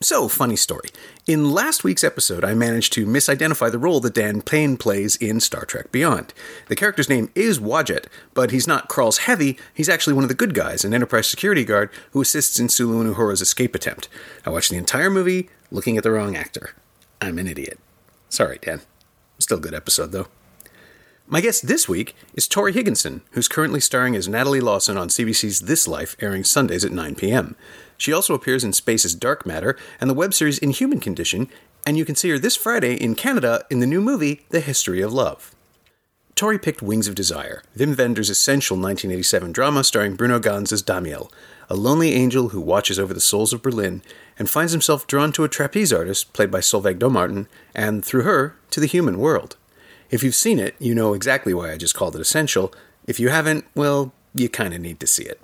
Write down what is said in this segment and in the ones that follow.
So, funny story. In last week's episode, I managed to misidentify the role that Dan Payne plays in Star Trek Beyond. The character's name is Wadjet, but he's not Krall's heavy, he's actually one of the good guys, an Enterprise security guard who assists in Sulu and Uhura's escape attempt. I watched the entire movie looking at the wrong actor. I'm an idiot. Sorry, Dan. Still a good episode, though. My guest this week is Tori Higginson, who's currently starring as Natalie Lawson on CBC's This Life, airing Sundays at 9 p.m. She also appears in Space's Dark Matter and the web series Inhuman Condition, and you can see her this Friday in Canada in the new movie The History of Love. Tori picked Wings of Desire, Wim essential 1987 drama starring Bruno Ganz as Damiel, a lonely angel who watches over the souls of Berlin and finds himself drawn to a trapeze artist played by Solveig Dommartin, and through her, to the human world. If you've seen it, you know exactly why I just called it essential. If you haven't, well, you kind of need to see it.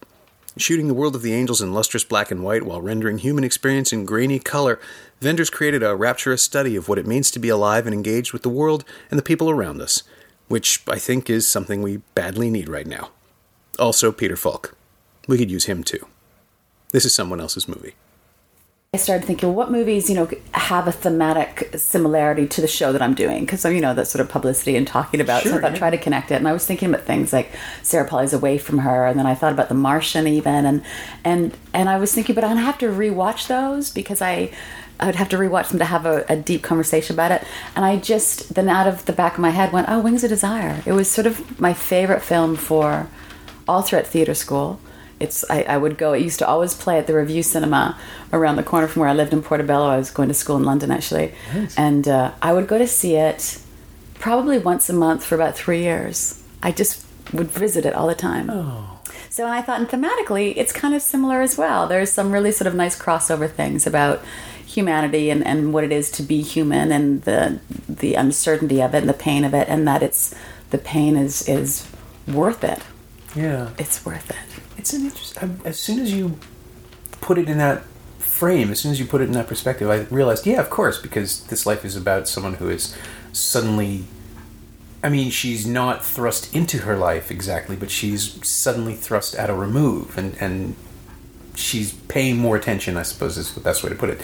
Shooting the world of the angels in lustrous black and white while rendering human experience in grainy color, Wenders created a rapturous study of what it means to be alive and engaged with the world and the people around us, which I think is something we badly need right now. Also, Peter Falk. We could use him too. This is someone else's movie. I started thinking, well, what movies, you know, have a thematic similarity to the show that I'm doing? Because you know that sort of publicity and talking about. so I thought, yeah. try to connect it. And I was thinking about things like Sarah Polley's Away from Her, and then I thought about The Martian even, and and and I was thinking, but I'd have to rewatch those because I. I would have to rewatch them to have a, a deep conversation about it. And I just, then out of the back of my head went, oh, Wings of Desire. It was sort of my favorite film for all throughout theater school. It's I, I would go. It used to always play at the Review Cinema around the corner from where I lived in Portobello. I was going to school in London actually, and uh, I would go to see it probably once a month for about three years. I just would visit it all the time. Oh. So and I thought, and thematically, it's kind of similar as well. There's some really sort of nice crossover things about humanity and, and what it is to be human and the the uncertainty of it and the pain of it and that it's the pain is is worth it. Yeah, It's worth it. It's an interesting. As soon as you put it in that frame, as soon as you put it in that perspective, I realized, yeah, of course, because this life is about someone who is suddenly. I mean, she's not thrust into her life exactly, but she's suddenly thrust at a remove, and and she's paying more attention. I suppose is the best way to put it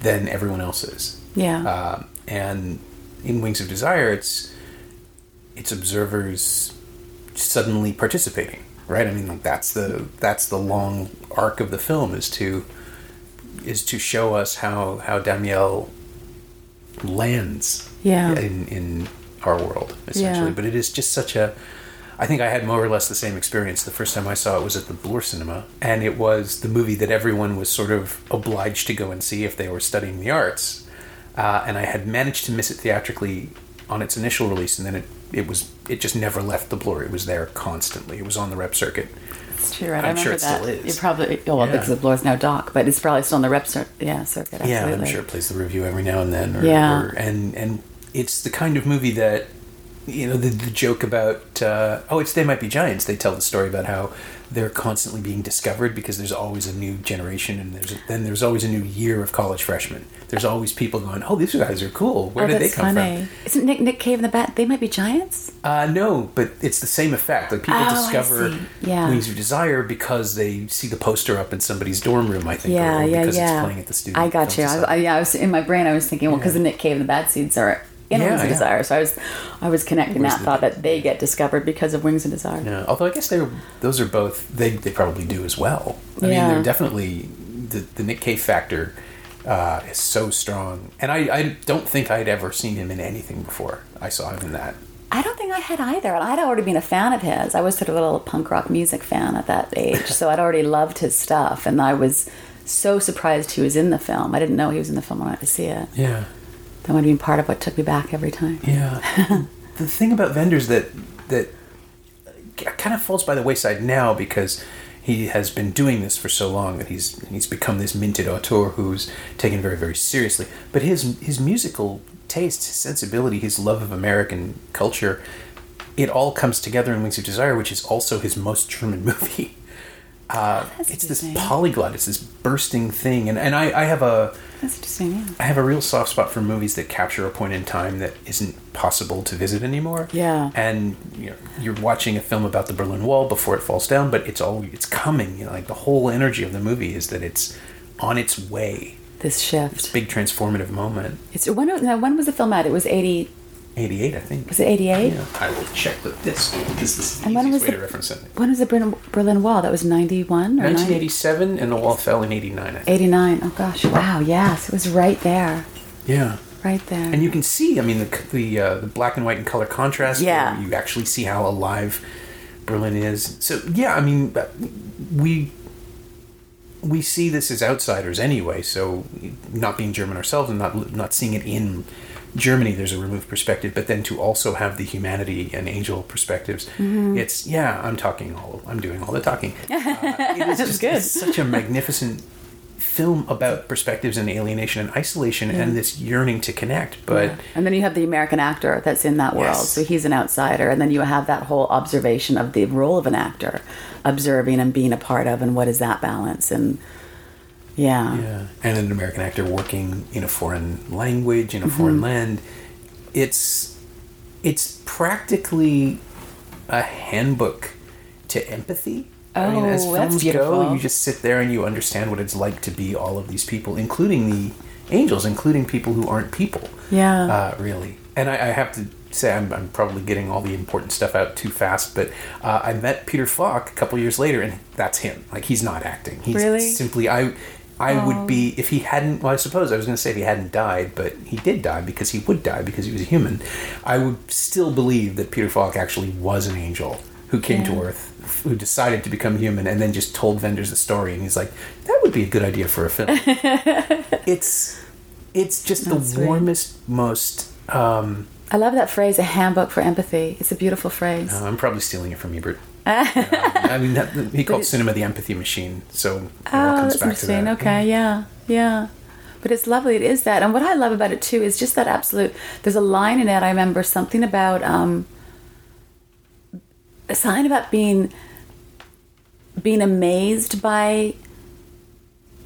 than everyone else is. Yeah. Um, and in Wings of Desire, it's it's observers suddenly participating, right? I mean, like that's the that's the long arc of the film is to is to show us how how Damiel lands Yeah. in in our world essentially. Yeah. But it is just such a I think I had more or less the same experience. The first time I saw it was at the Bloor Cinema, and it was the movie that everyone was sort of obliged to go and see if they were studying the arts. Uh, and I had managed to miss it theatrically on its initial release, and then it, it was it just never left the Bloor. It was there constantly. It was on the rep circuit. It's true, right? I'm I remember sure it that. still is. You probably oh, well Yeah. because the Bloor is now doc, but it's probably still on the rep circuit. yeah circuit. Absolutely. Yeah, I'm sure it plays the Revue every now and then. Or, Yeah. or- and and it's the kind of movie that you know the, the joke about uh, oh it's they might be giants. They tell the story about how they're constantly being discovered because there's always a new generation and there's then there's always a new year of college freshmen. There's always people going oh these guys are cool. Where oh, did they come funny. Isn't Nick Nick Cave and the Bat? They might be giants. Uh, no, but it's the same effect. Like people Oh, discover. Yeah. Wings of Desire because they see the poster up in somebody's dorm room. I think, Yeah, or yeah, because yeah. it's playing at the student. I got you. I, I, yeah, I was in my brain. I was thinking, well, because Yeah. the Nick Cave and the Bad Seeds are in Yeah, Wings of yeah. Desire, so I was, I was connecting Where's that the- thought that they get discovered because of Wings of Desire. Yeah, although I guess they're those are both they, they probably do as well. I mean, they're definitely the the Nick Cave factor uh, is so strong, and I, I don't think I'd ever seen him in anything before. I saw him in that. I don't think I had either. I'd already been a fan of his. I was sort of a little punk rock music fan at that age, so I'd already loved his stuff, and I was so surprised he was in the film. I didn't know he was in the film when I went to see it. Yeah, That would been part of what took me back every time. yeah. the thing about Wenders that that kind of falls by the wayside now because he has been doing this for so long that he's he's become this minted auteur who's taken very very seriously. But his his musical taste, his sensibility, his love of American culture, it all comes together in Wings of Desire, which is also his most German movie. Uh, it's this polyglot. It's this bursting thing, and and I, I have a That's interesting. Yeah. I have a real soft spot for movies that capture a point in time that isn't possible to visit anymore. Yeah. And you know, you're watching a film about the Berlin Wall before it falls down, but it's all it's coming. You know, like the whole energy of the movie is that it's on its way. This shift. This big transformative moment. It's when now, when was the film out? It was eighty. 88, I think. Was it eighty eight? Yeah, I will check with because this is the And when was way the- to reference it. When was the Berlin, Berlin Wall? That was ninety one or 1987, and the wall fell in 89. I think. eighty nine. Oh gosh! Wow. Yes, it was right there. Yeah. Right there. and you can see i mean the the, uh, the black and white and color contrast Yeah. you actually see how alive berlin is so yeah i mean we we see this as outsiders anyway so not being german ourselves and not not seeing it in germany there's a removed perspective but then to also have the humanity and angel perspectives Mm-hmm. it's yeah i'm talking all i'm doing all the talking uh, it is just good. such a magnificent film about perspectives and alienation and isolation and this yearning to connect but and then you have the American actor that's in that world, Yes. so he's an outsider, and then you have that whole observation of the role of an actor, observing and being a part of, and what is that balance? And yeah, Yeah, and an American actor working in a foreign language in a foreign Mm-hmm. land. It's it's practically a handbook to empathy. Oh, I mean, as Oh, that's films go, you just sit there and you understand what it's like to be all of these people, including the angels, including people who aren't people. Yeah. uh, really. And I, I have to say, I'm, I'm probably getting all the important stuff out too fast, but uh, I met Peter Falk a couple years later, and that's him. Like he's not acting. He's Really? simply I. I would be if he hadn't. Well, I suppose I was going to say if he hadn't died, but he did die because he would die because he was a human. I would still believe that Peter Falk actually was an angel who came to Earth, who decided to become human, and then just told Wenders the story. And he's like, "That would be a good idea for a film." it's it's just That's the sweet. warmest, most. Um, I love that phrase, a handbook for empathy. It's a beautiful phrase. uh, I'm probably stealing it from Ebert. I mean, that, he called cinema the empathy machine, so it Oh, comes that's back to that. Okay, yeah, yeah. But it's lovely. It is that, and what I love about it too is just that absolute. There's a line in it. I remember something about um, a sign about being being amazed by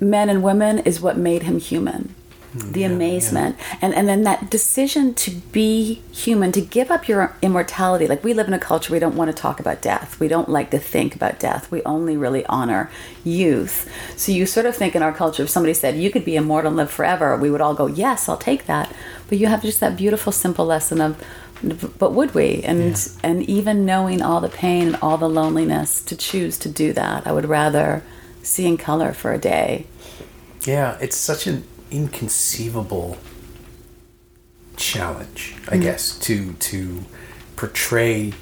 men and women is what made him human. Mm, the yeah, amazement, and and then that decision to be human, to give up your immortality. Like we live in a culture we don't want to talk about death. We don't like to think about death. We only really honor youth. So you sort of think in our culture, if somebody said you could be immortal and live forever, we would all go, yes, I'll take that. But you have just that beautiful, simple lesson of, but would we? And and even knowing all the pain and all the loneliness, to choose to do that, I would rather see in color for a day. Yeah, it's such an inconceivable challenge, I guess, to to portray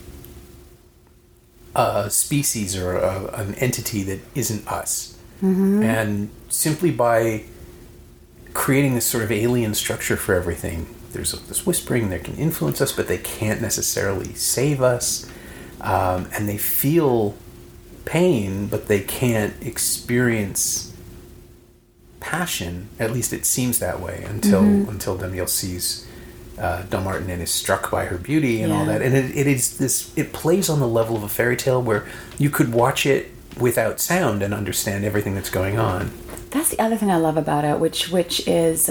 a species or a, an entity that isn't us, and simply by creating this sort of alien structure for everything. There's this whispering that can influence us, but they can't necessarily save us, um, and they feel pain, but they can't experience passion. At least it seems that way until until Damiel sees uh, Dommartin and is struck by her beauty and all that. And it, it is this. It plays on the level of a fairy tale where you could watch it without sound and understand everything that's going on. That's the other thing I love about it, which which is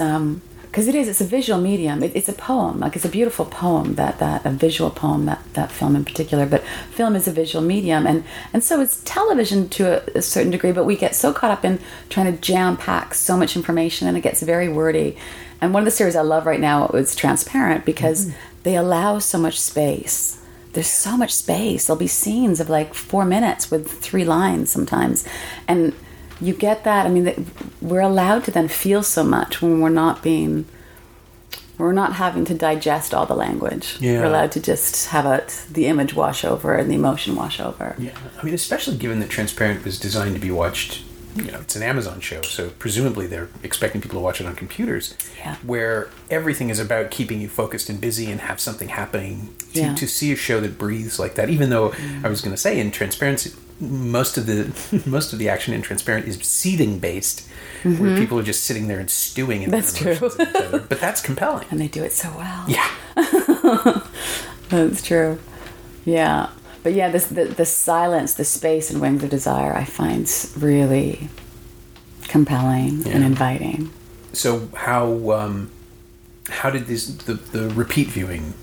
because it is it's a visual medium. It, it's a poem, like it's a beautiful poem that that a visual poem that that film in particular. But film is a visual medium, and and so it's television to a, a certain degree. But we get so caught up in trying to jam pack so much information, and it gets very wordy. And one of the series I love right now is Transparent because mm-hmm. they allow so much space there's so much space. There'll be scenes of like four minutes with three lines sometimes, and you get that. I mean, that we're allowed to then feel so much when we're not being, we're not having to digest all the language. Yeah. We're allowed to just have it, the image wash over and the emotion wash over. Yeah, I mean, especially given that Transparent was designed to be watched you know it's an Amazon show, so presumably they're expecting people to watch it on computers, Yeah. where everything is about keeping you focused and busy and have something happening. To, Yeah. to see a show that breathes like that, even though mm. I was going to say in Transparency, most of the most of the action in Transparent is seating based, where people are just sitting there and stewing in Mm-hmm. That's true. other. But that's compelling. and they do it so well. Yeah. That's true. Yeah. But yeah, this the, the silence, the space and Wings of Desire I find really compelling and inviting. So how um, how did this the, the repeat viewing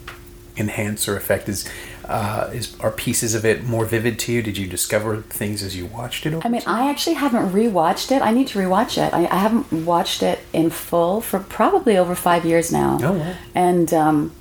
enhance or affect? Is uh, is are pieces of it more vivid to you? Did you discover things as you watched it? I mean, I actually haven't rewatched it. I need to rewatch it. I, I haven't watched it in full for probably over five years now. Oh, wow. And um,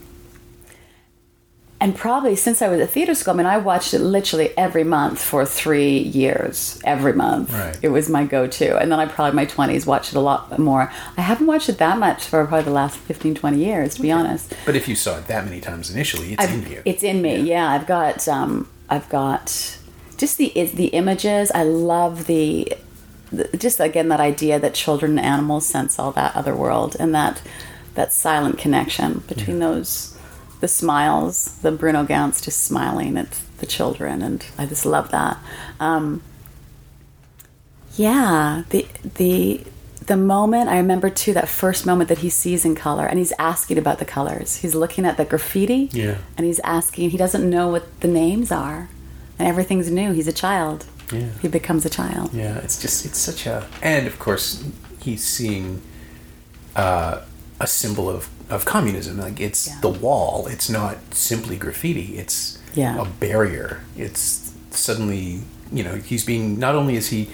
and probably since I was at theater school, I mean, I watched it literally every month for three years. Every month, Right. it was my go-to. And then I probably in my twenties watched it a lot more. I haven't watched it that much for probably the last 15, 20 years, to be honest. but if you saw it that many times initially, it's I've- in you. It's in me. Yeah, I've got um, I've got just the the images. I love the, the just again that idea that children and animals sense all that other world and that that silent connection between those the smiles, the Bruno Ganz just smiling at the children, and I just love that. Um, yeah, the the the moment I remember too that first moment that he sees in color and he's asking about the colors. He's looking at the graffiti Yeah. and he's asking he doesn't know what the names are. And everything's new. He's a child. Yeah. He becomes a child. Yeah, it's just it's such a and of course he's seeing uh, a symbol of of communism. Like it's Yeah. the wall. It's not simply graffiti. It's Yeah. a barrier. It's suddenly you know he's being not only is he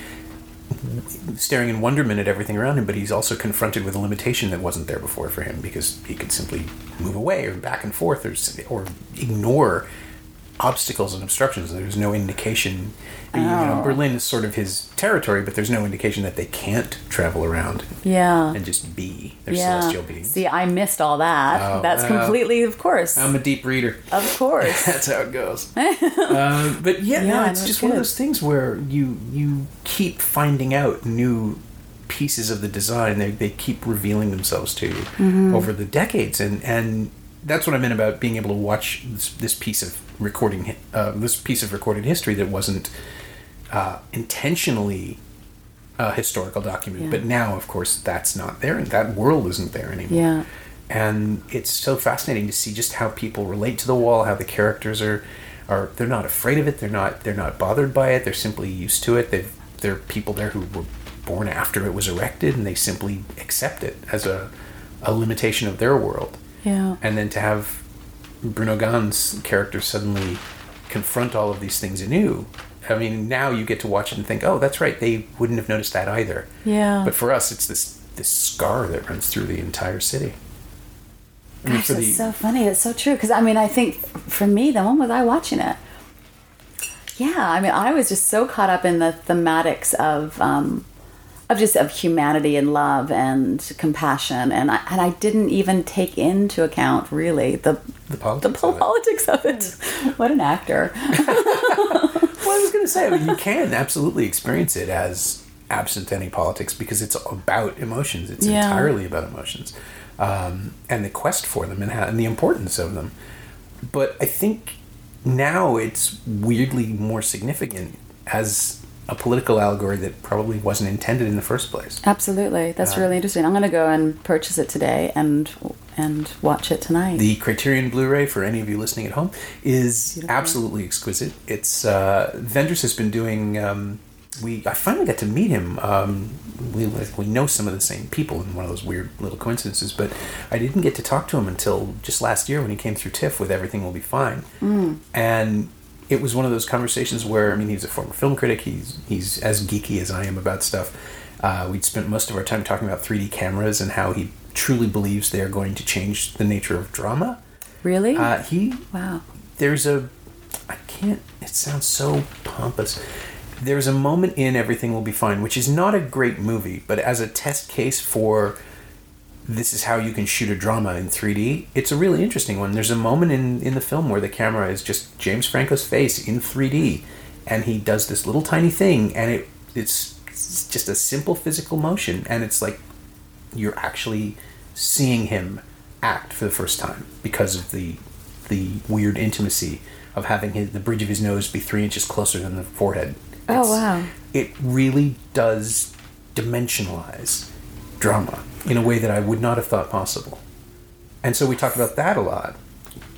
staring in wonderment at everything around him, but he's also confronted with a limitation that wasn't there before for him because he could simply move away or back and forth or or ignore obstacles and obstructions. There's no indication. You know, Oh. Berlin is sort of his territory, but there's no indication that they can't travel around Yeah. and just be. They're yeah. celestial beings. See, I missed all that. Oh, That's well. completely, of course. I'm a deep reader. of course. That's how it goes. uh, but yeah, no, it's just one of those things where you you keep finding out new pieces of the design. They they keep revealing themselves to you Mm-hmm. over the decades, and and that's what I meant about being able to watch this, this piece of recording, uh, this piece of recorded history that wasn't uh, intentionally a historical document, Yeah. but now, of course, that's not there, and that world isn't there anymore yeah. and it's so fascinating to see just how people relate to the wall how the characters are are they're not afraid of it they're not they're not bothered by it they're simply used to it they've there are people there who were born after it was erected and they simply accept it as a a limitation of their world Yeah. and then to have Bruno Ganz character suddenly confront all of these things anew I mean now you get to watch it and think oh that's right they wouldn't have noticed that either Yeah. but for us it's this this scar that runs through the entire city I mean, Gosh, for that's the- so funny. It's so true. Because I mean, I think for me, the when was I watching it? Yeah, I mean, I was just so caught up in the thematics of, um, of just of humanity and love and compassion, and I, and I didn't even take into account really the The the politics of it. politics of it. What an actor! Well, I was going to say, I mean, you can absolutely experience it as absent any politics because it's about emotions. It's Yeah. entirely about emotions um, and the quest for them and, how, and the importance of them. But I think now it's weirdly more significant as a political allegory that probably wasn't intended in the first place. Absolutely, that's really interesting. I'm going to go and purchase it today and and watch it tonight. The Criterion Blu-ray for any of you listening at home is absolutely exquisite. It's uh, Wenders has been doing. Um, we I finally got to meet him. Um, we we know some of the same people in one of those weird little coincidences, but I didn't get to talk to him until just last year when he came through TIFF with Everything Will Be Fine, and it was one of those conversations where I mean he's a former film critic. He's he's as geeky as I am about stuff. Uh, we'd spent most of our time talking about 3D cameras and how he truly believes they are going to change the nature of drama. really? Uh, he wow. there's a I can't it sounds so pompous. There's a moment in Everything Will Be Fine, which is not a great movie, but as a test case for this is how you can shoot a drama in 3D, it's a really interesting one. There's a moment in, in the film where the camera is just James Franco's face in 3D, and he does this little tiny thing, and it it's it's just a simple physical motion, and it's like you're actually seeing him act for the first time because of the the weird intimacy of having his, the bridge of his nose be three inches closer than the forehead. Oh, wow. It really does dimensionalize drama in a way that I would not have thought possible. And so we talked about that a lot.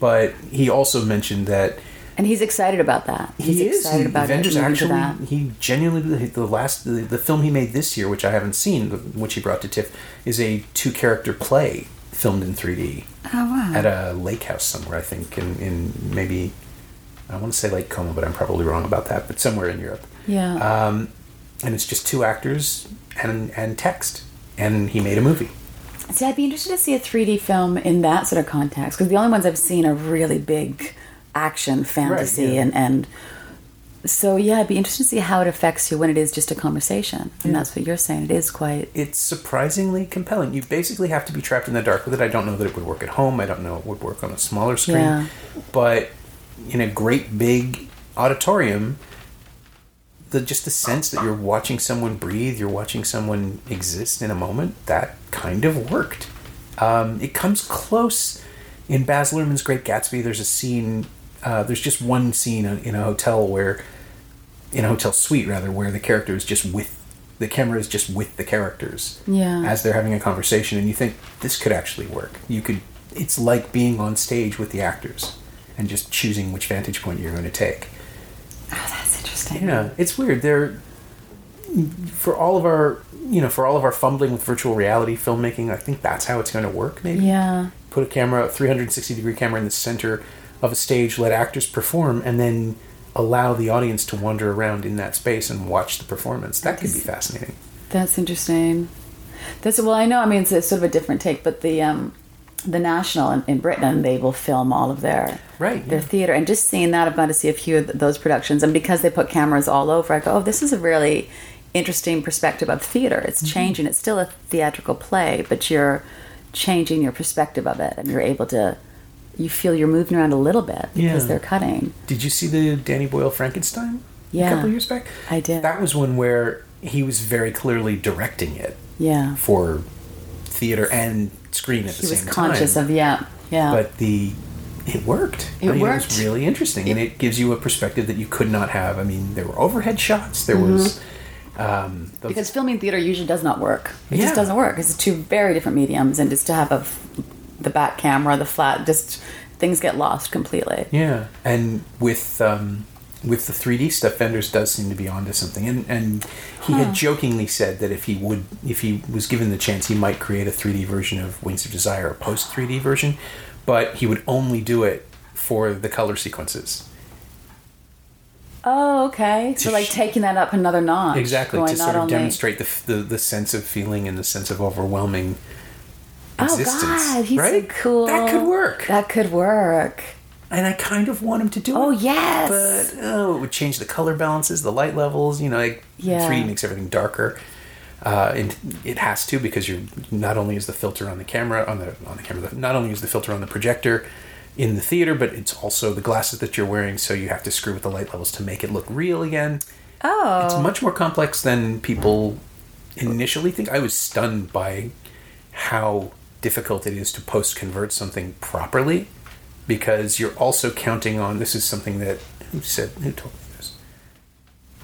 But he also mentioned that And he's excited about that. He's he is. excited He, about Avengers it. actually, that. he genuinely the last the, the film he made this year, which I haven't seen, which he brought to TIFF, is a two character play filmed in 3D Oh wow. at a lake house somewhere. I think in in maybe I want to say Lake Como, but I'm probably wrong about that. But somewhere in Europe, yeah. um, and it's just two actors and and text, and he made a movie. See, I'd be interested to see a 3D film in that sort of context because the only ones I've seen are really big action fantasy yeah. and and so yeah, I'd be interested to see how it affects you when it is just a conversation. And that's what you're saying. It is quite it's surprisingly compelling. You basically have to be trapped in the dark with it. I don't know that it would work at home. I don't know it would work on a smaller screen. Yeah. But in a great big auditorium, the just the sense that you're watching someone breathe, you're watching someone exist in a moment, that kind of worked. Um, it comes close in Baz Luhrmann's Great Gatsby. There's a scene. Uh, there's just one scene in a hotel where, in a hotel suite rather, where the character is just with the camera is just with the characters Yeah. as they're having a conversation, and you think this could actually work. You could. It's like being on stage with the actors and just choosing which vantage point you're going to take. Oh, that's interesting. Yeah, it's weird. They're for all of our you know for all of our fumbling with virtual reality filmmaking. I think that's how it's going to work. Maybe Yeah. put a camera, a 360 degree camera in the center of a stage, let actors perform, and then allow the audience to wander around in that space and watch the performance. That could be fascinating. That's interesting. That's well, I know. I mean, it's a sort of a different take, but the um, the National in, in Britain, they will film all of their Right, their yeah. theater, and just seeing that, I've gone to see a few of those productions, and because they put cameras all over, I go, oh, this is a really interesting perspective of theater. It's Mm-hmm. changing. It's still a theatrical play, but you're changing your perspective of it, and you're able to. You feel you're moving around a little bit because Yeah. they're cutting. Did you see the Danny Boyle Frankenstein? Yeah. A couple years back? I did. That was one where he was very clearly directing it Yeah, for theater and screen at the he was same conscious time. of yeah, yeah. but the it worked. It I mean, It worked. was really interesting, and it gives you a perspective that you could not have. I mean, there were overhead shots. There was um, those- Mm-hmm. because filming theater usually does not work. It Yeah. just doesn't work. It's two very different mediums, and just to have a, the back camera, the flat, just things get lost completely. yeah, and with um, with the 3D stuff, Wenders does seem to be onto something. And and he had jokingly said that if he would, if he was given the chance, he might create a 3D version of Wings of Desire, a post 3D version, but he would only do it for the color sequences. Oh, okay. So like sh- taking that up another notch. Exactly to sort of demonstrate the, the the sense of feeling and the sense of overwhelming Oh existence. God, he's right? so cool. That could work, That could work. And I kind of want him to do Oh it. yes. but oh, it would change the color balances, the light levels. You know, like Yeah. 3D makes everything darker. Uh, and it has to because you're not only is the filter on the camera on the on the camera not only is the filter on the projector in the theater, but it's also the glasses that you're wearing. So you have to screw with the light levels to make it look real again. oh. It's much more complex than people initially think. I was stunned by how difficult it is to post convert something properly because you're also counting on this is something that who said who told me this?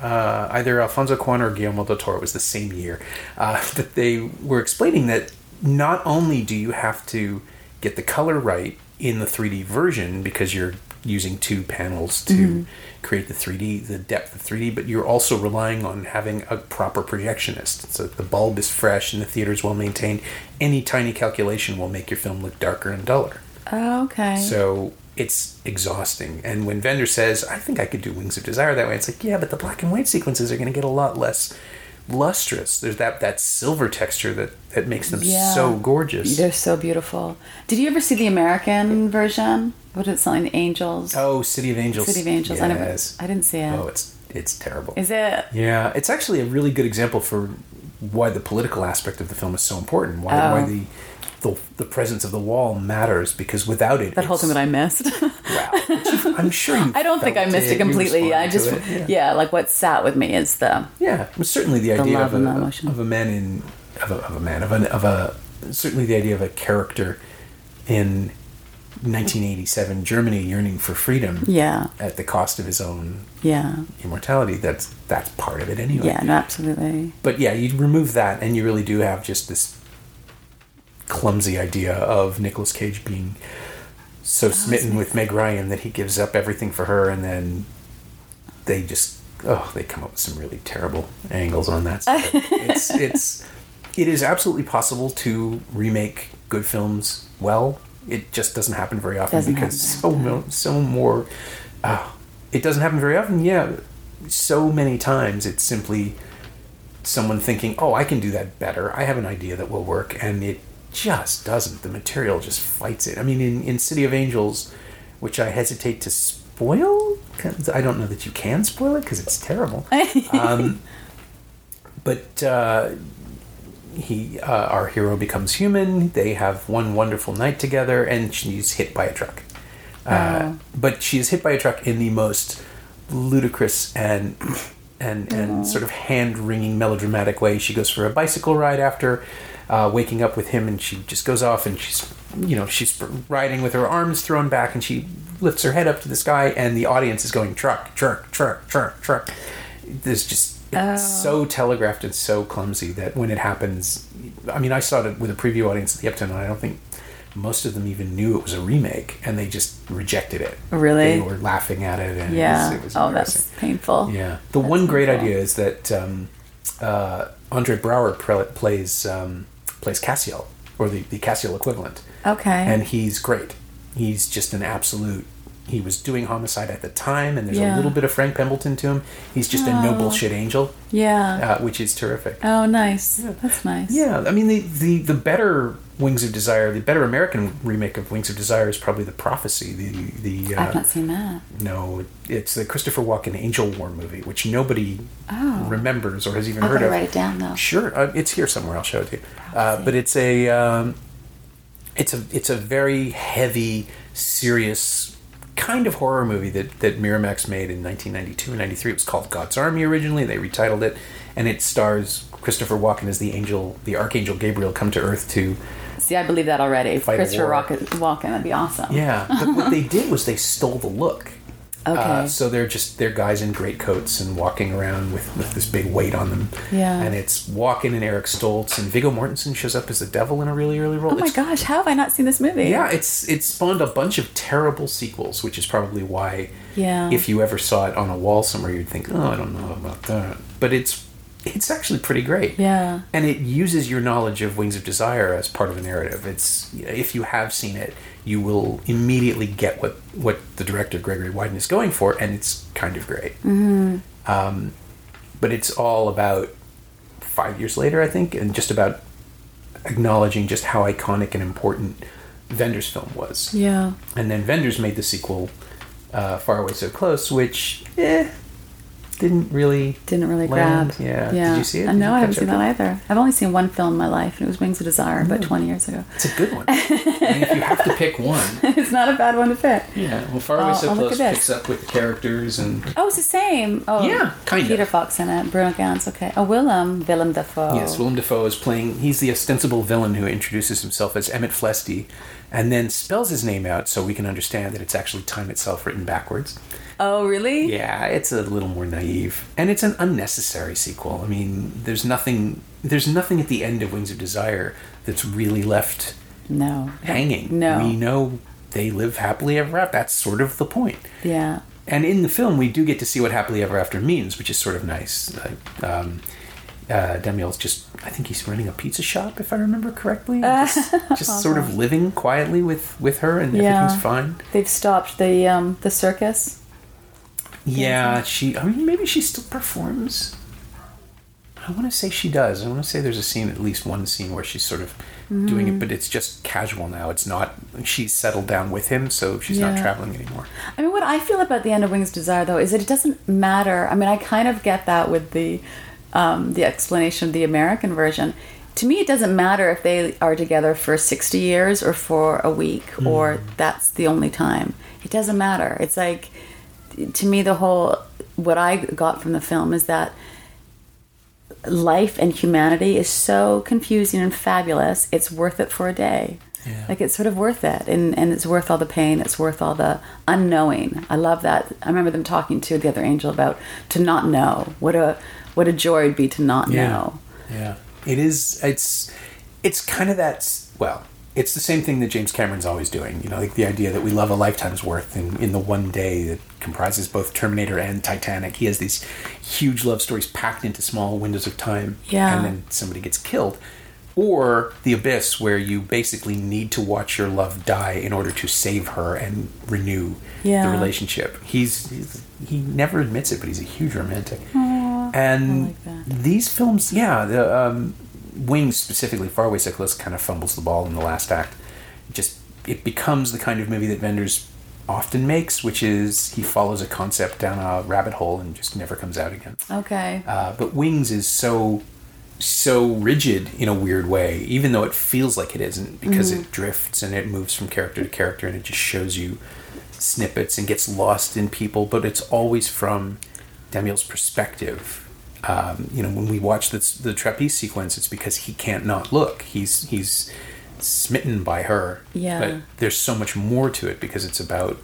Uh, either Alfonso Cuarón or Guillermo del Toro it was the same year uh, but they were explaining that not only do you have to get the color right in the 3D version because you're using two panels to create the 3D the depth of 3D but you're also relying on having a proper projectionist. So the bulb is fresh and the theater is well maintained. Any tiny calculation will make your film look darker and duller Oh, okay. so it's exhausting. And when Wenders says, I think I could do Wings of Desire that way, it's like, yeah, but the black and white sequences are going to get a lot less lustrous. There's that, that silver texture that, that makes them Yeah. so gorgeous. They're so beautiful. Did you ever see the American version? What is it? Something the Angels. Oh, City of Angels. City of Angels. I never. I didn't see it. Oh, it's it's terrible. Is it? Yeah, it's actually a really good example for why the political aspect of the film is so important. Why, Oh. why the the, the presence of the wall matters because without it, that whole thing that I missed. wow, I'm sure you. I don't think I missed it you completely. I just it, yeah. like what sat with me is the Yeah, well, certainly the idea of a, of a man in of a, of a man of a, of a certainly the idea of a character in 1987 Germany yearning for freedom yeah at the cost of his own yeah immortality. That's that's part of it anyway. yeah no absolutely But yeah, you remove that, and you really do have just this clumsy idea of Nicolas Cage being so smitten with Meg Ryan that he gives up everything for her, and then they just oh, they come up with some really terrible angles on that. It's it's it is absolutely possible to remake good films well. It just doesn't happen very often Doesn't because so mo- so more. Uh, it doesn't happen very often. Yeah, so many times it's simply someone thinking, "Oh, I can do that better. I have an idea that will work," and it just doesn't. The material just fights it. I mean, in, in City of Angels, which I hesitate to spoil, 'cause I don't know that you can spoil it because it's terrible. um, but uh, he, uh, our hero, becomes human. They have one wonderful night together, and she's hit by a truck. Uh, But she is hit by a truck in the most ludicrous and and and sort of hand wringing melodramatic way. She goes for a bicycle ride after uh, waking up with him, and she just goes off and she's you know she's riding with her arms thrown back, and she lifts her head up to the sky, and the audience is going truck, truck, truck, truck, truck. There's just it's so telegraphed and so clumsy that when it happens, I mean, I saw it with a preview audience at the Epton, and I don't think most of them even knew it was a remake, and they just rejected it. Really? They were laughing at it, and yeah it was, it was oh that's painful Yeah. The That's one great painful. idea is that um, uh, Andre Braugher plays um, plays Cassiel, or the, the Cassiel equivalent, okay and he's great. He's just an absolute. He was doing homicide at the time, and there's Yeah. a little bit of Frank Pembleton to him. He's just a no Oh. bullshit angel, yeah uh, which is terrific. oh nice that's nice Yeah, I mean the, the the better Wings of Desire, the better American remake of Wings of Desire is probably the Prophecy. The the uh, I've not seen that no, it's the Christopher Walken Angel War movie, which nobody Oh. remembers or has even I'm heard of. write it down though Sure, uh, it's here somewhere. I'll show it to you. Uh, but it's a um, it's a it's a very heavy, serious kind of horror movie that that Miramax made in 1992 and 93. It was called God's Army originally. They retitled it, and it stars Christopher Walken as the angel, the archangel Gabriel, come to Earth to see I believe that already Christopher. Walken Walken that'd be awesome Yeah, but what they did was they stole the look. Okay. Uh, so they're just they're guys in great coats and walking around with, with this big weight on them. Yeah. And it's Walken and Eric Stoltz and Viggo Mortensen shows up as the devil in a really early role. oh my It's- gosh how have I not seen this movie Yeah, it's it spawned a bunch of terrible sequels, which is probably why. Yeah. If you ever saw it on a wall somewhere, you'd think, oh, I don't know about that. But it's it's actually pretty great. Yeah. And it uses your knowledge of Wings of Desire as part of the narrative. It's if you have seen it, you will immediately get what what the director Gregory Widen is going for, and it's kind of great. Mm-hmm. Um, but it's all about five years later, I think, and just about acknowledging just how iconic and important Wenders' film was. yeah And then Wenders made the sequel, uh, Far Away So Close, which eh, didn't really didn't really land. grab Yeah. yeah Did you see it? Did no I haven't seen that either I've only seen one film in my life and it was Wings of Desire Mm. about 20 years ago It's a good one. I mean, if you have to pick one, it's not a bad one to pick yeah. Well, Far Away Oh, So oh, Close picks up with the characters and Oh, it's the same. Oh, Yeah, kind of. Peter Falk in it. Bruno Ganz. Okay. Oh, Willem. Willem Dafoe. Yes, Willem Dafoe is playing. He's the ostensible villain who introduces himself as Emit Flesti, and then spells his name out so we can understand that it's actually time itself written backwards. Oh, really? Yeah, it's a little more naive, and it's an unnecessary sequel. I mean, there's nothing. There's nothing at the end of Wings of Desire that's really left No. hanging. No. we know they live happily ever after. That's sort of the point. Yeah. And in the film, we do get to see what happily ever after means, which is sort of nice. Like, um, uh, Damiel's just, I think he's running a pizza shop, if I remember correctly. Just, just sort of living quietly with, with her, and Yeah. everything's fine. They've stopped the um the circus. Yeah, she, I mean, maybe she still performs. I want to say she does. I want to say there's a scene, at least one scene, where she's sort of doing Mm. it, but it's just casual now. It's not, she's settled down with him, so she's not traveling anymore. I mean, what I feel about the end of Wings of Desire, though, is that it doesn't matter. I mean, I kind of get that with the um, the explanation of the American version. to me, it doesn't matter if they are together for 60 years or for a week or that's the only time. It doesn't matter. It's like, to me, the whole, what I got from the film is that life and humanity is so confusing and fabulous, it's worth it for a day. Yeah. Like it's sort of worth it, and, and it's worth all the pain. It's worth all the unknowing. I love that. I remember them talking to the other angel about to not know what a what a joy it'd be to not know. Yeah, it is. It's it's kind of that. Well, it's the same thing that James Cameron's always doing. You know, like the idea that we love a lifetime's worth in in the one day that comprises both Terminator and Titanic. He has these huge love stories packed into small windows of time. Yeah. and then somebody gets killed. Or the abyss, where you basically need to watch your love die in order to save her and renew Yeah. the relationship. He's, he's he never admits it, but he's a huge romantic. and like these films, yeah, the um, Wings specifically, Faraway So Close kind of fumbles the ball in the last act. It just it becomes the kind of movie that Wenders often makes, which is he follows a concept down a rabbit hole and just never comes out again. Okay. Uh, but Wings is so so rigid in a weird way, even though it feels like it isn't, because it drifts and it moves from character to character and it just shows you snippets and gets lost in people. But it's always from Damiel's perspective. Um, you know, when we watch this, the trapeze sequence, it's because he can't not look. He's he's smitten by her. Yeah. But there's so much more to it because it's about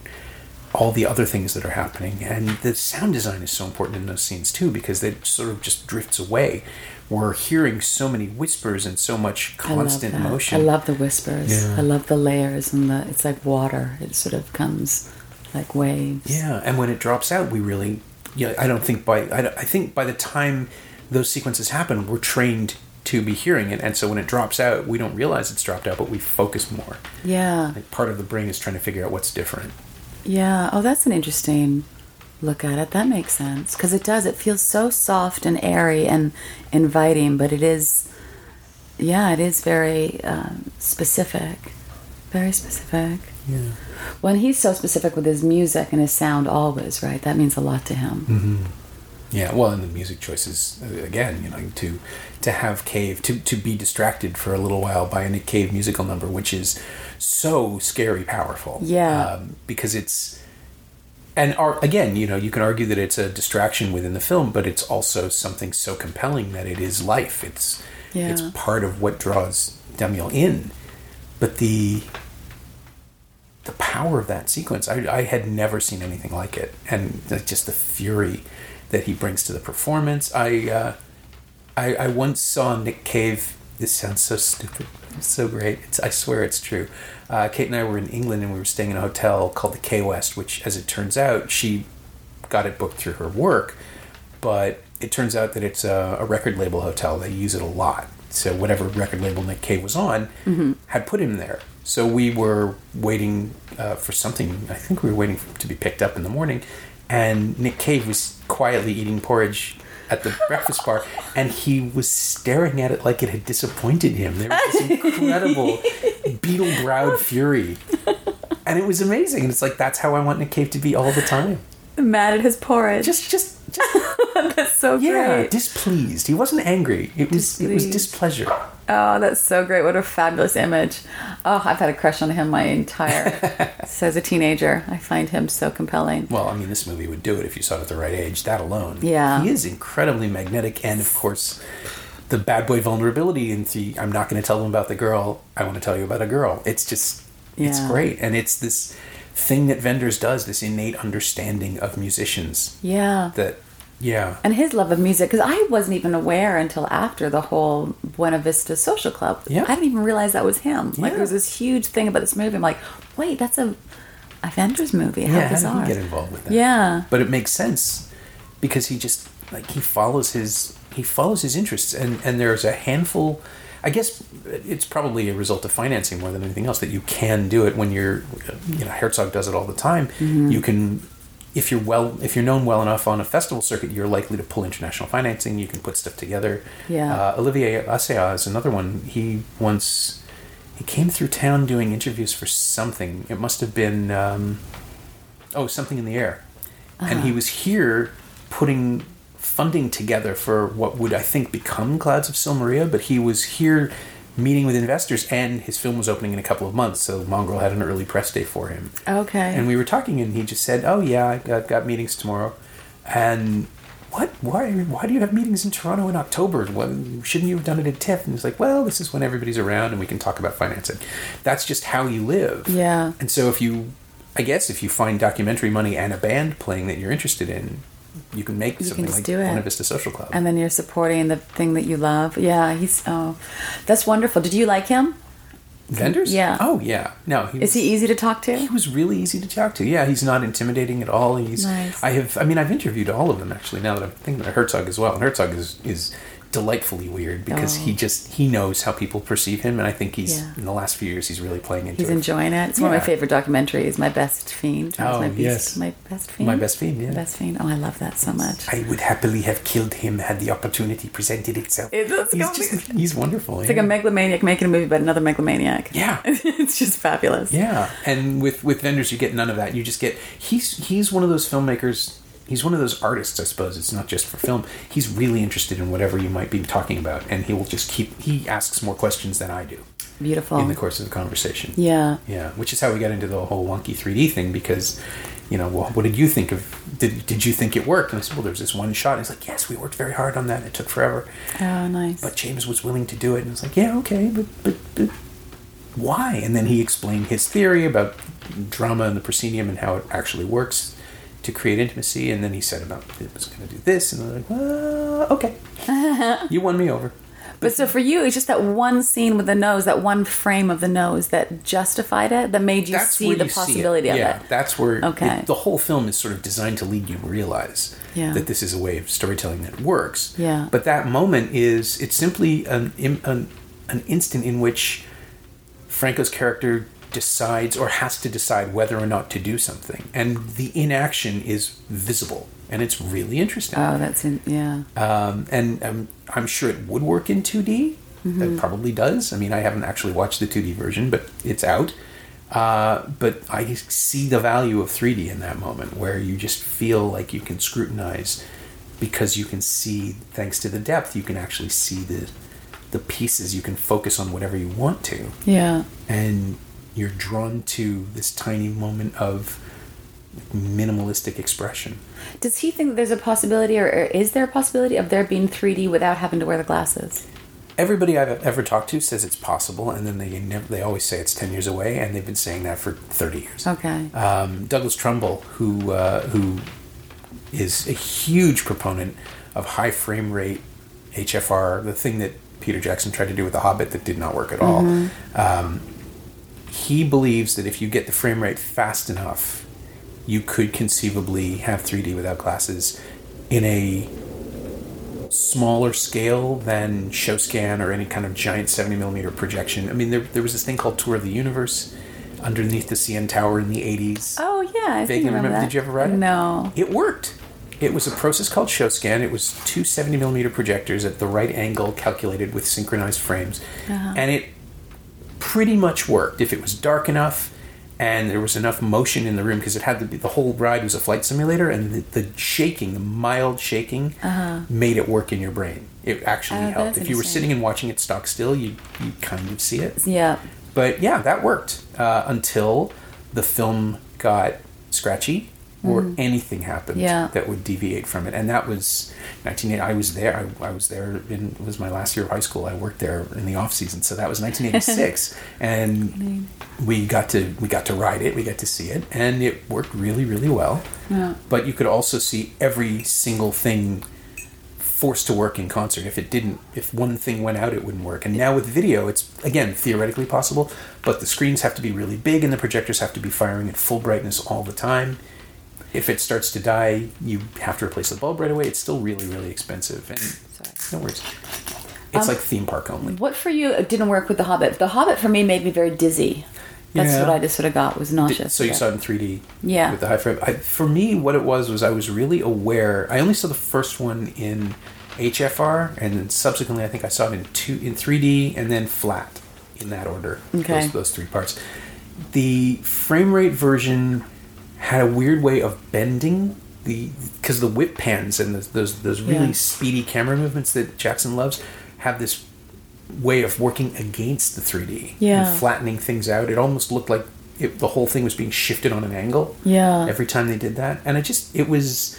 all the other things that are happening. And the sound design is so important in those scenes too, because it sort of just drifts away. We're hearing so many whispers and so much constant I motion. I love the whispers. Yeah. I love the layers and the. It's like water. It sort of comes like waves. Yeah, and when it drops out, we really, yeah, I don't think by, I, I think by the time those sequences happen, we're trained to be hearing it, and so when it drops out, we don't realize it's dropped out, but we focus more. Yeah. Like part of the brain is trying to figure out what's different. Yeah. Oh, that's an interesting look at it. That makes sense because it does. It feels so soft and airy and inviting, but it is. Yeah, it is very um, specific. Very specific. Yeah. When he's so specific with his music and his sound, always right. That means a lot to him. Yeah, well, and the music choices uh, again, you know, to to have Cave to to be distracted for a little while by a Nick Cave musical number, which is so scary powerful. Yeah. um, because it's and ar- again, you know, you can argue that it's a distraction within the film, but it's also something so compelling that it is life. It's it's part of what draws Damiel in. But the the power of that sequence, I, I had never seen anything like it, and the- just the fury that he brings to the performance. I uh, I, I once saw Nick Cave. This sounds so stupid. It's so great. It's, I swear it's true. Uh, Kate and I were in England and we were staying in a hotel called the K West, which, as it turns out, she got it booked through her work, but it turns out that it's a, a record label hotel. They use it a lot. So whatever record label Nick Cave was on had put him there. So we were waiting uh, for something. I think we were waiting to be picked up in the morning, and Nick Cave was quietly eating porridge at the breakfast bar, and he was staring at it like it had disappointed him. There was this incredible beetle-browed fury, and it was amazing. And it's like that's how I want Nick Cave to be all the time. Mad at his porridge. Just, just that's so yeah, great. displeased. He wasn't angry. It was, it was displeasure. Oh, that's so great. What a fabulous image. Oh, I've had a crush on him my entire so as a teenager. I find him so compelling. Well, I mean, this movie would do it if you saw it at the right age. That alone. Yeah. He is incredibly magnetic, and of course, the bad boy vulnerability. And the I'm not going to tell them about the girl. I want to tell you about a girl. It's just, it's great, and it's this thing that Wenders does. This innate understanding of musicians. Yeah. That, yeah, And his love of music, because I wasn't even aware until after the whole Buena Vista Social Club. Yeah. I didn't even realize that was him. Like Yeah. there was this huge thing about this movie. I'm like, wait, that's a Wenders movie. How yeah. How bizarre. did he get involved with that? Yeah. but it makes sense because he just like he follows his he follows his interests and and there's a handful i guess it's probably a result of financing more than anything else that you can do it when you're you know herzog does it all the time. Mm-hmm. you can if you're well if you're known well enough on a festival circuit you're likely to pull international financing. You can put stuff together. Yeah. uh, olivier assayas is another one. He once he came through town doing interviews for something. It must have been um, oh something in the air. And he was here putting funding together for what would I think become Clouds of Sils Maria, but he was here meeting with investors, and his film was opening in a couple of months, so Mongrel had an early press day for him. Okay. And we were talking, and he just said, "Oh yeah, I got, got meetings tomorrow." And what? Why? Why do you have meetings in Toronto in October? What, shouldn't you have done it at TIFF? And he's like, "Well, this is when everybody's around, and we can talk about financing. That's just how you live." Yeah. And so, if you, I guess, if you find documentary money and a band playing that you're interested in, you can make You something can like do it. Buena Vista Social Club. and then you're supporting the thing that you love. Yeah, he's oh, that's wonderful. Did you like him? Wenders? Yeah. Oh yeah. No. He Is he easy to talk to? He was really easy to talk to. Yeah, he's not intimidating at all. He's. Nice. I have. I mean, I've interviewed all of them actually. Now that I'm thinking about Herzog as well, and Herzog is is delightfully weird because Oh. he just he knows how people perceive him, and I think he's Yeah. in the last few years he's really playing into it. He's it. enjoying it. It's one of my favorite documentaries. My best fiend. Oh, my beast, yes. My best fiend. My Best Fiend, yeah. Best fiend. Oh, I love that so much. I would happily have killed him had the opportunity presented itself. It he's just he's wonderful. It's like a megalomaniac making a movie about another megalomaniac. Yeah. it's just fabulous. Yeah, and with with Wenders, you get none of that. You just get he's he's one of those filmmakers. He's one of those artists, I suppose. It's not just for film. He's really interested in whatever you might be talking about, and he will just keep. He asks more questions than I do Beautiful. in the course of the conversation. yeah. Yeah, which is how we got into the whole wonky 3D thing because, you know, well, what did you think of? Did did you think it worked? And I said, well, there's this one shot. And he's like, yes, we worked very hard on that. It took forever, Oh, nice. but James was willing to do it. And it's like, yeah, okay, but but, but why? And then he explained his theory about drama and the proscenium and how it actually works to create intimacy. And then he said about it was going to do this, and I'm like, well, okay, you won me over. But so for you, it's just that one scene with the nose, that one frame of the nose that justified it, that made you see the you see it. possibility of yeah, it. that's where Okay. it- the whole film is sort of designed to lead you to realize Yeah. that this is a way of storytelling that works. Yeah. But that moment is it's simply an an, an instant in which Franco's character decides or has to decide whether or not to do something, and the inaction is visible, and it's really interesting. Oh, that's in, yeah. Um, and um, I'm sure it would work in 2D. Mm-hmm. It probably does. I mean, I haven't actually watched the 2D version, but it's out. Uh, but I see the value of 3D in that moment where you just feel like you can scrutinize because you can see, thanks to the depth, you can actually see the the pieces. You can focus on whatever you want to, Yeah. and you're drawn to this tiny moment of minimalistic expression. Does he think there's a possibility, or, is there a possibility of there being 3D without having to wear the glasses? Everybody I've ever talked to says it's possible, and then they never, they always say it's ten years away, and they've been saying that for thirty years. Okay. Um, Douglas Trumbull, who uh, who is a huge proponent of high frame rate HFR, the thing that Peter Jackson tried to do with The Hobbit that did not work at all. Um, he believes that if you get the frame rate fast enough, you could conceivably have 3D without glasses in a smaller scale than Showscan or any kind of giant 70 millimeter projection. I mean, there, there was this thing called Tour of the Universe underneath the CN Tower in the 80s. Oh yeah, I think Vaguely remember. Did you ever ride it? No. It worked. It was a process called Showscan. It was two 70 millimeter projectors at the right angle, calculated with synchronized frames, uh-huh. and it pretty much worked. If it was dark enough and there was enough motion in the room, because it had to be the whole ride was a flight simulator, and the, the shaking, the mild shaking, made it work in your brain. It actually Oh, helped. If you were sitting and watching it stock still, you you kind of see it. Yeah. But yeah, that worked uh, until the film got scratchy or mm-hmm. anything happened. Yeah. that would deviate from it. And that was 1980. I was there. I, I was there. In, it was my last year of high school. I worked there in the off season, so that was 1986. and we got to we got to ride it. We got to see it, and it worked really really well. Yeah. But you could also see every single thing forced to work in concert. If it didn't, if one thing went out, it wouldn't work. And now with video, it's again theoretically possible, but the screens have to be really big and the projectors have to be firing at full brightness all the time. If it starts to die, you have to replace the bulb right away. It's still really, really expensive. And no worries. It's um, like theme park only. What for you didn't work with The Hobbit? The Hobbit for me made me very dizzy. That's Yeah. what I just sort of got was nauseous. So you with saw it. it in 3D. Yeah. With the high frame. I, for me, what it was was I was really aware. I only saw the first one in HFR, and then subsequently, I think I saw it in two in 3D and then flat in that order. Okay. Those, those three parts. The frame rate version had a weird way of bending the because the whip pans and the, those those really Yeah. speedy camera movements that Jackson loves have this way of working against the 3D Yeah. and flattening things out. It almost looked like it, the whole thing was being shifted on an angle. Yeah. Every time they did that, and it just it was.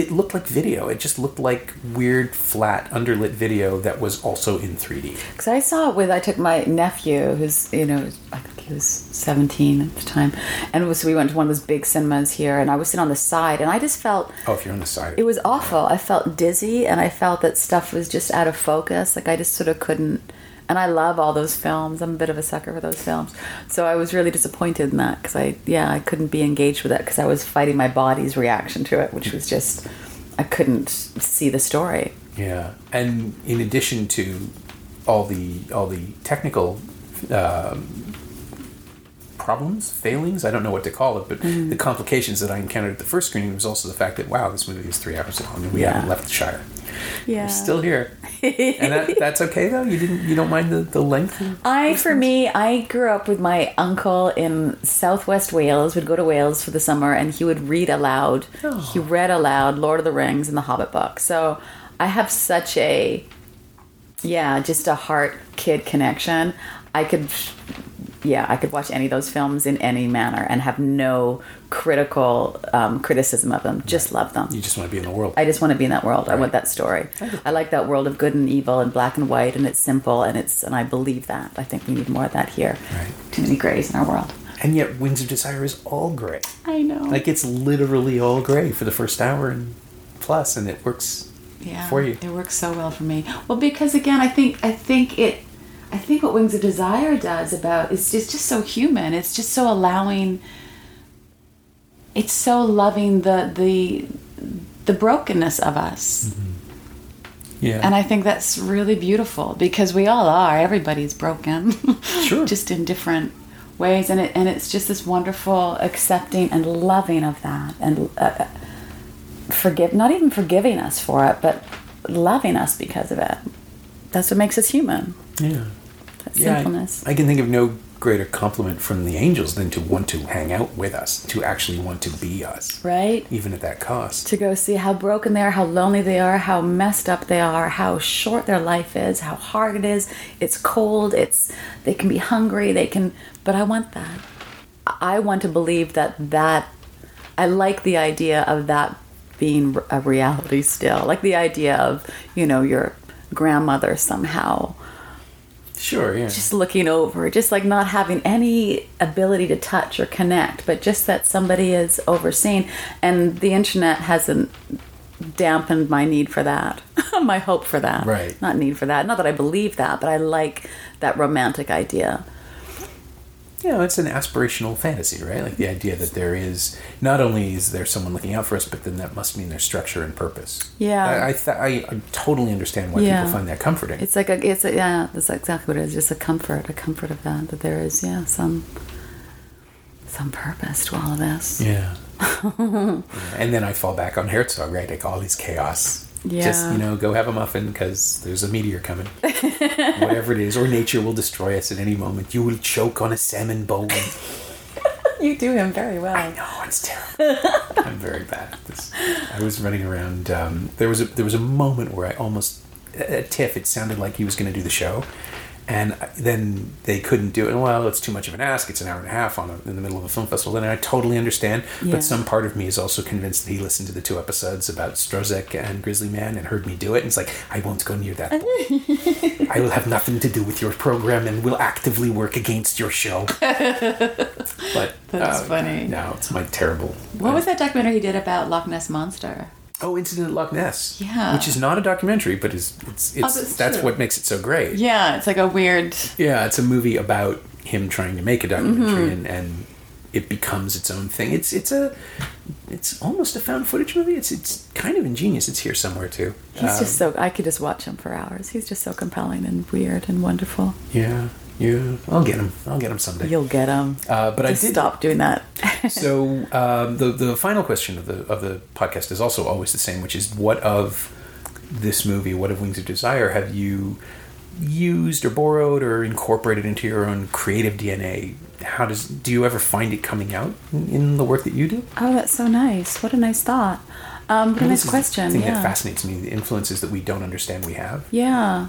It looked like video. It just looked like weird, flat, underlit video that was also in 3D. Because I saw it with, I took my nephew, who's, you know, I think he was 17 at the time, and was, we went to one of those big cinemas here, and I was sitting on the side, and I just felt, Oh, if you're on the side, it was awful. I felt dizzy, and I felt that stuff was just out of focus. Like, I just sort of couldn't, and I love all those films. I'm a bit of a sucker for those films. So I was really disappointed in that, because I, yeah, I couldn't be engaged with it, because I was fighting my body's reaction to it, which was just, I couldn't see the story. Yeah, and in addition to all the all the technical um, problems, failings, I don't know what to call it, but Mm-hmm. the complications that I encountered at the first screening was also the fact that wow, this movie is three hours long and we Yeah. haven't left the Shire. Yeah. Still here, and that, that's okay though. You didn't you don't mind the, the length. of- I, for me, I grew up with my uncle in Southwest Wales. Would go to Wales for the summer, and he would read aloud. Oh. He read aloud Lord of the Rings and the Hobbit book. So I have such a, yeah, just a heart kid connection. I could, yeah, I could watch any of those films in any manner and have no critical um, criticism of them. Just love them. You just want to be in the world. I just want to be in that world. I want that story. I like that world of good and evil and black and white and it's simple and it's and I believe that. I think we need more of that here. Right. Too many grays in our world. and yet, Wings of Desire is all gray. I know. Like it's literally all gray for the first hour and plus, and it works yeah, for you. It works so well for me. Well, because again, I think I think it I think what Wings of Desire does about is just just so human. It's just so allowing it's so loving the the the brokenness of us. Yeah, And I think that's really beautiful because we all are. Everybody's broken. Sure. just in different ways. And it and it's just this wonderful accepting and loving of that and uh, forgive not even forgiving us for it, but loving us because of it. That's what makes us human. yeah. That Yeah, I- I, can think of no greater compliment from the angels than to want to hang out with us, to actually want to be us, right? even at that cost. to go see how broken they are, how lonely they are, how messed up they are, how short their life is, how hard it is. It's cold. It's they can be hungry. They can, but I want that. I want to believe that that. I like the idea of that being a reality still. Like the idea of you know your grandmother somehow Sure, yeah. just looking over, just like not having any ability to touch or connect, but just that somebody is overseeing. And the internet hasn't dampened my need for that, my hope for that. Right. Not need for that. Not that I believe that, but I like that romantic idea. You know, it's an aspirational fantasy, right? Like the idea that there is not only is there someone looking out for us, but then that must mean there's structure and purpose. Yeah. I I, th- I, I totally understand why Yeah. people find that comforting. It's like a, it's a, yeah, that's exactly what it is. Just a comfort, a comfort of that, that there is, yeah, some, some purpose to all of this. yeah. Yeah. And then I fall back on Herzog, right? Like all these chaos. Just you know, go have a muffin because there's a meteor coming. Whatever it is, or nature will destroy us at any moment. You will choke on a salmon bone. You do him very well. I know it's terrible. I'm very bad at this. I was running around. Um, there was a there was a moment where I almost at TIFF. It sounded like he was going to do the show, and then they couldn't do it. Well, it's too much of an ask. It's an hour and a half on a, in the middle of a film festival. And I totally understand. Yeah. But some part of me is also convinced that he listened to the two episodes about Stroszek and Grizzly Man and heard me do it. And it's like I won't go near that. I will have nothing to do with your program and will actively work against your show. But That's uh, funny. No, it's my terrible. What was that documentary he did about Loch Ness Monster? Oh, Incident at Loch Ness. Yeah. Which is not a documentary, but is it's it's that's that's, what makes it so great. Yeah, it's like a weird. Yeah, it's a movie about him trying to make a documentary Mm-hmm. and, and it becomes its own thing. It's it's a it's almost a found footage movie. It's it's kind of ingenious. It's here somewhere too. He's Um, just so. I could just watch him for hours. He's just so compelling and weird and wonderful. yeah, yeah. I'll get them. I'll get them someday. You'll get them. Uh, but I did stop doing that. so um, the the final question of the of the podcast is also always the same, which is what of this movie, what of Wings of Desire, have you used or borrowed or incorporated into your own creative DNA, how does do you ever find it coming out in, the work that you do? Oh, that's so nice. What a nice thought. Um, what a nice is the question. thing Yeah. that fascinates me: the influences that we don't understand we have. Yeah.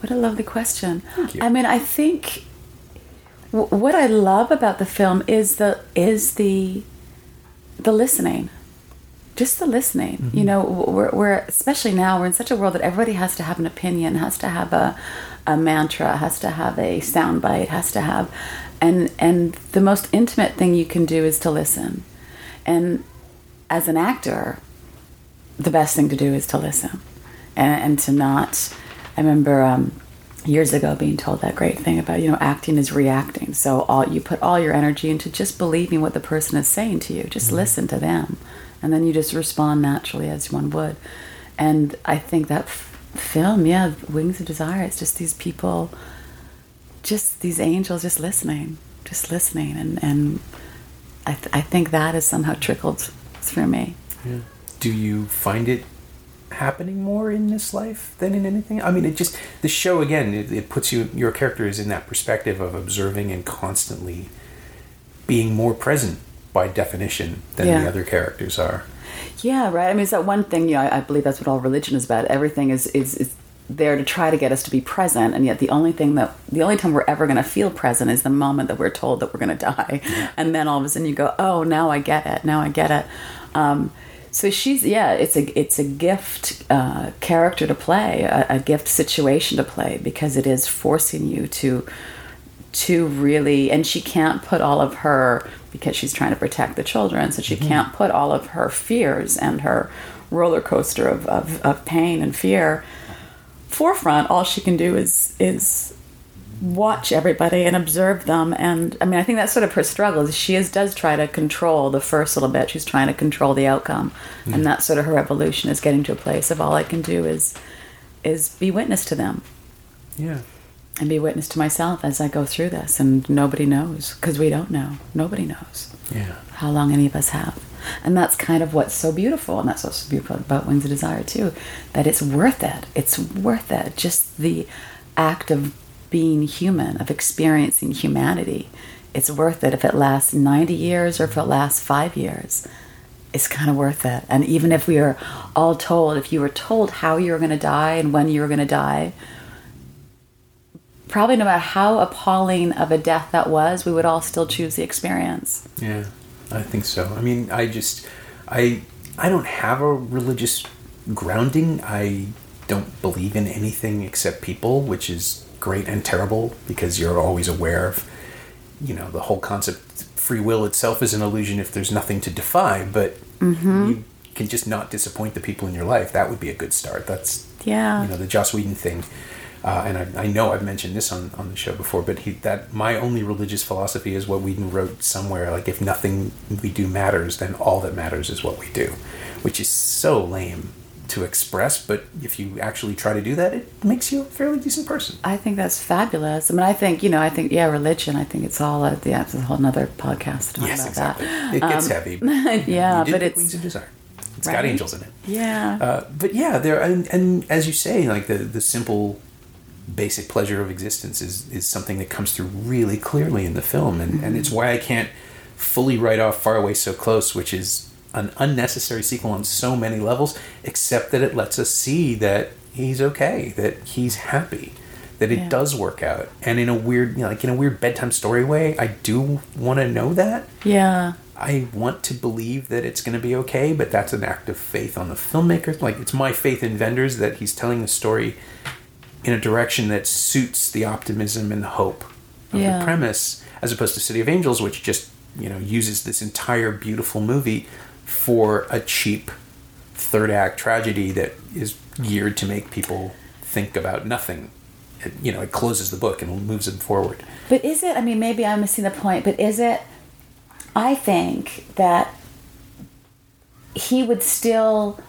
What a lovely question. Thank you. I mean, I think w- what I love about the film is the is the the listening. Just the listening. Mm-hmm. You know, we're, we're especially now we're in such a world that everybody has to have an opinion, has to have a a mantra, has to have a soundbite, has to have and and the most intimate thing you can do is to listen. And as an actor, the best thing to do is to listen and, and to not i remember um, years ago being told that great thing about you know acting is reacting. So all you put all your energy into just believing what the person is saying to you. Just listen to them. And then you just respond naturally as one would. And i think that f- film yeah wings of desire it's just these people just these angels just listening just listening. And and i, th- I think that has somehow trickled through me. Yeah. Do you find it happening more in this life than in anything? I mean, it just the show again. It, it puts you your character is in that perspective of observing and constantly being more present by definition than Yeah. the other characters are. Yeah, right. I mean, it's that one thing. You know, I, I believe that's what all religion is about. Everything is is is there to try to get us to be present, and yet the only thing that the only time we're ever going to feel present is the moment that we're told that we're going to die, and then all of a sudden you go, "Oh, now I get it. Now I get it." Um, so she's yeah, it's a it's a gift uh, character to play, a, a gift situation to play because it is forcing you to to really and she can't put all of her because she's trying to protect the children so she can't put all of her fears and her roller coaster of, of, of pain and fear forefront. All she can do is is watch everybody and observe them and i mean i think that's sort of her struggle is she is does try to control the first little bit she's trying to control the outcome and mm-hmm. that's sort of her evolution is getting to a place of all i can do is is be witness to them Yeah. and be witness to myself as I go through this. And nobody knows because we don't know. Nobody knows Yeah. how long any of us have. And that's kind of what's so beautiful. And that's what's so beautiful about Wings of Desire, too. That it's worth it. It's worth it. Just the act of being human, of experiencing humanity. It's worth it if it lasts 90 years or if it lasts five years. It's kind of worth it. And even if we are all told, if you were told how you were going to die and when you were going to die, probably no matter how appalling of a death that was, we would all still choose the experience. Yeah, I think so. I mean, I just, I, I don't have a religious grounding. I don't believe in anything except people, which is great and terrible because you're always aware of, you know, the whole concept. Free will itself is an illusion if there's nothing to defy, but you can just not disappoint the people in your life. That would be a good start. That's Yeah. you know the Joss Whedon thing, uh, and I, I know I've mentioned this on, on the show before, but he that my only religious philosophy is what Whedon wrote somewhere. Like if nothing we do matters, then all that matters is what we do, which is so lame to express. But if you actually try to do that, it makes you a fairly decent person. I think that's fabulous. I mean, I think, you know, I think, yeah, religion, I think it's all, a, yeah, it's a whole nother podcast to yes, exactly. that. It gets Um, heavy. But yeah, but it's, Wings of Desire. It's got angels in it. yeah. Uh, but yeah, there and, and as you say, like the the simple, basic pleasure of existence is is something that comes through really clearly in the film, and and it's why I can't fully write off Faraway So Close, which is an unnecessary sequel on so many levels, except that it lets us see that he's okay, that he's happy. That it Yeah. does work out, and in a weird, you know, like in a weird bedtime story way, I do want to know that. yeah. I want to believe that it's going to be okay, but that's an act of faith on the filmmaker. Like it's my faith in Wenders that he's telling the story in a direction that suits the optimism and the hope of Yeah. the premise, as opposed to City of Angels, which just you know uses this entire beautiful movie for a cheap third act tragedy that is geared to make people think about nothing. It, you know, it closes the book and moves them forward. But is it, I mean, maybe I'm missing the point, but is it, I think that he would still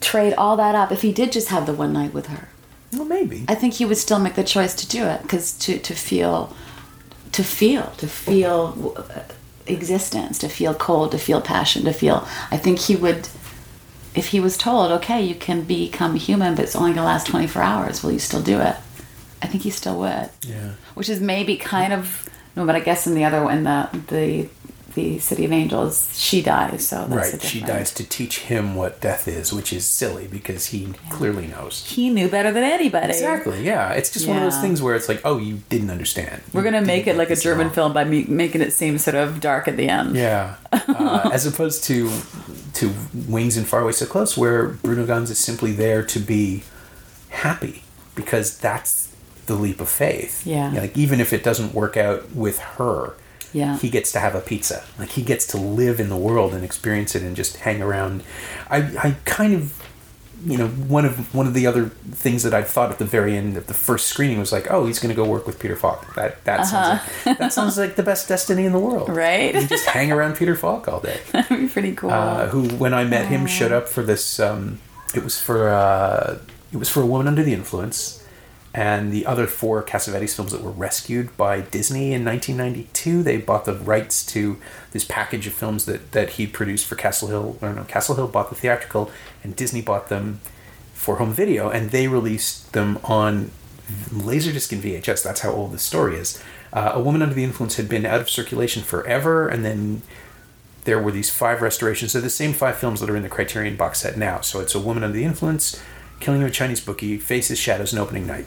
trade all that up if he did just have the one night with her. Well, maybe. I think he would still make the choice to do it because to, to feel, to feel, to feel uh, existence, to feel cold, to feel passion, to feel. I think he would, if he was told, okay, you can become human, but it's only going to last 24 hours, will you still do it? I think he still would. Yeah. Which is maybe kind of no, but I guess in the other in the the the City of Angels, she dies. So that's right. She dies to teach him what death is, which is silly because he clearly knows. He knew better than anybody. Exactly. Yeah. It's just one of those things where it's like, oh, you didn't understand. We're gonna You make it like a German wrong. film by me- making it seem sort of dark at the end. Yeah, uh, as opposed to to Wings and Faraway So Close, where Bruno Ganz is simply there to be happy because that's the leap of faith. Yeah. like even if it doesn't work out with her, Yeah. he gets to have a pizza. Like he gets to live in the world and experience it and just hang around. I I kind of. You know, one of one of the other things that I thought at the very end of the first screening was like, "Oh, he's going to go work with Peter Falk." That that sounds like, that sounds like the best destiny in the world, Uh-huh. Right? You just hang around Peter Falk all day. That'd be pretty cool. Uh, who, when I met him, showed up for this. Um, it was for uh, it was for a woman under the influence, and the other four Cassavetes films that were rescued by Disney in 1992. They bought the rights to this package of films that that he produced for Castle Hill. Or no, Castle Hill bought the theatrical, and Disney bought them for home video, and they released them on Laserdisc and VHS. That's how old this story is. Uh, a Woman Under the Influence had been out of circulation forever, and then there were these five restorations. They're the same five films that are in the Criterion box set now. So it's A Woman Under the Influence, Killing of a Chinese Bookie, Faces, Shadows, and Opening Night.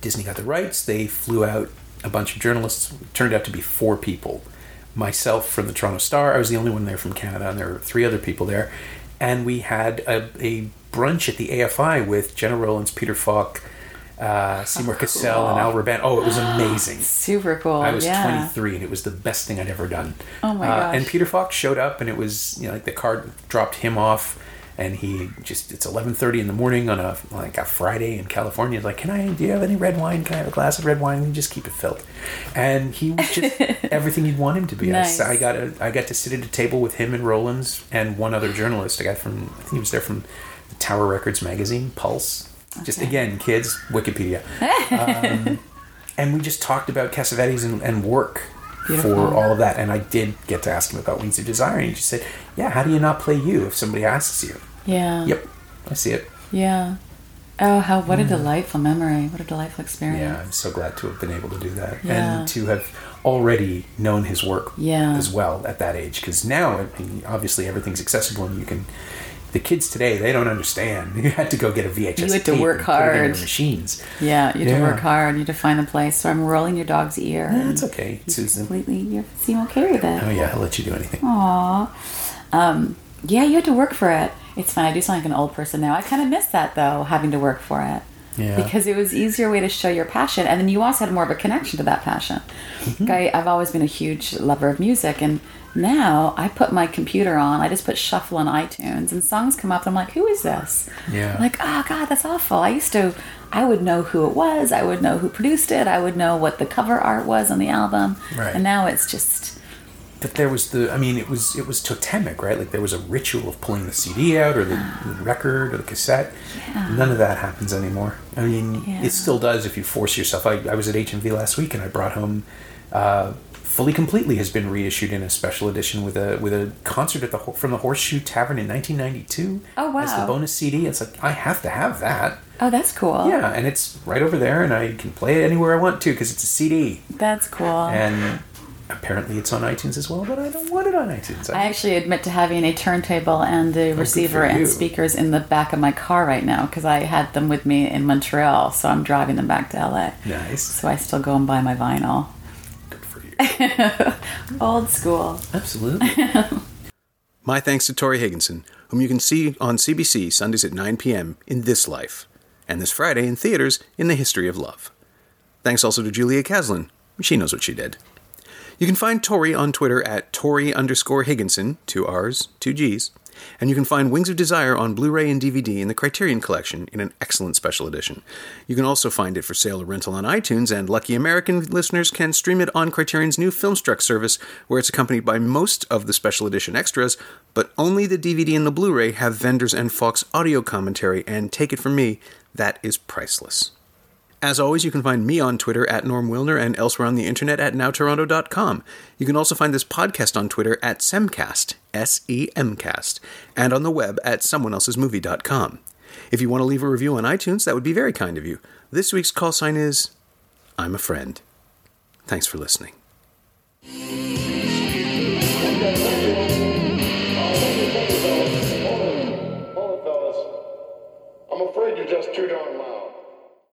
Disney got the rights. They flew out a bunch of journalists. It turned out to be four people. Myself from the Toronto Star. I was the only one there from Canada, and there were three other people there. And we had a, a brunch at the AFI with Gena Rowlands, Peter Falk, uh, Seymour Cassel, and Al Ruban. Oh, it was amazing. Super cool. I was yeah. 23 and it was the best thing I'd ever done. Oh my uh, gosh. And Peter Falk showed up and it was you know like the card dropped him off and he just it's 11:30 in the morning on a like a Friday in California. He's like, "Can I? Do you have any red wine? Can I have a glass of red wine?" And you just keep it filled. And he was just everything you'd want him to be. Nice. I, got a, I got to sit at a table with him and Rowlands and one other journalist. A guy from I think he was there from the Tower Records magazine, Pulse. Just Okay. again, kids, Wikipedia Um, and we just talked about Cassavetes and, and work Beautiful. for all of that. And I did get to ask him about Wings of Desire, and he just said, "Yeah, how do you not play you if somebody asks you?" Yeah. Yep, I see it. Yeah. Oh, how what a delightful memory! What a delightful experience. Yeah, I'm so glad to have been able to do that Yeah. and to have already known his work Yeah. as well at that age. Because now, I mean, obviously, everything's accessible, and you can. The kids today, they don't understand. You had to go get a VHS. You had to work hard. machines. Yeah, you had Yeah. to work hard. You had to find the place. So I'm rolling your dog's ear. It's okay, Susan. Completely, you seem okay with it. Oh yeah, I'll let you do anything. Aw. Um, yeah, you had to work for it. It's fine. I do sound like an old person now. I kind of miss that though, having to work for it. Yeah. Because it was easier way to show your passion, and then you also had more of a connection to that passion. Mm-hmm. Like, I, I've always been a huge lover of music, and now I put my computer on. I just put shuffle on iTunes, and songs come up. And I'm like, who is this? Yeah. I'm like, oh god, that's awful. I used to. I would know who it was. I would know who produced it. I would know what the cover art was on the album. Right. And now it's just But there was the, I mean, it was it was totemic, right? Like there was a ritual of pulling the CD out or the, the record or the cassette. Yeah. None of that happens anymore. I mean, Yeah. it still does if you force yourself. I, I was at HMV last week and I brought home. Uh, Fully completely has been reissued in a special edition with a with a concert at the from the Horseshoe Tavern in 1992. Oh, wow! As the bonus CD, it's like I have to have that. oh, that's cool. Yeah, and it's right over there, and I can play it anywhere I want to because it's a CD. That's cool. And apparently, it's on iTunes as well, but I don't want it on iTunes. I actually admit to having a turntable and a oh, receiver for and speakers in the back of my car right now because I had them with me in Montreal, so I'm driving them back to LA. Nice. So I still go and buy my vinyl. Good for you. Old school. Absolutely. My thanks to Tori Higginson, whom you can see on CBC Sundays at 9 p.m. in This Life, and this Friday in theaters in The History of Love. Thanks also to Julia Caslin. She knows what she did. You can find Tori on Twitter at Tori underscore Higginson, two R's, two G's, and you can find Wings of Desire on Blu ray and DVD in the Criterion Collection in an excellent special edition. You can also find it for sale or rental on iTunes, and lucky American listeners can stream it on Criterion's new Filmstruck service, where it's accompanied by most of the special edition extras, but only the DVD and the Blu ray have Wenders and Falk audio commentary, and take it from me, that is priceless. As always, you can find me on Twitter at Norm Wilner and elsewhere on the internet at nowtoronto.com. You can also find this podcast on Twitter at Semcast, SEMcast, and on the web at someoneelsesmovie.com. If you want to leave a review on iTunes, that would be very kind of you. This week's call sign is I'm a friend. Thanks for listening.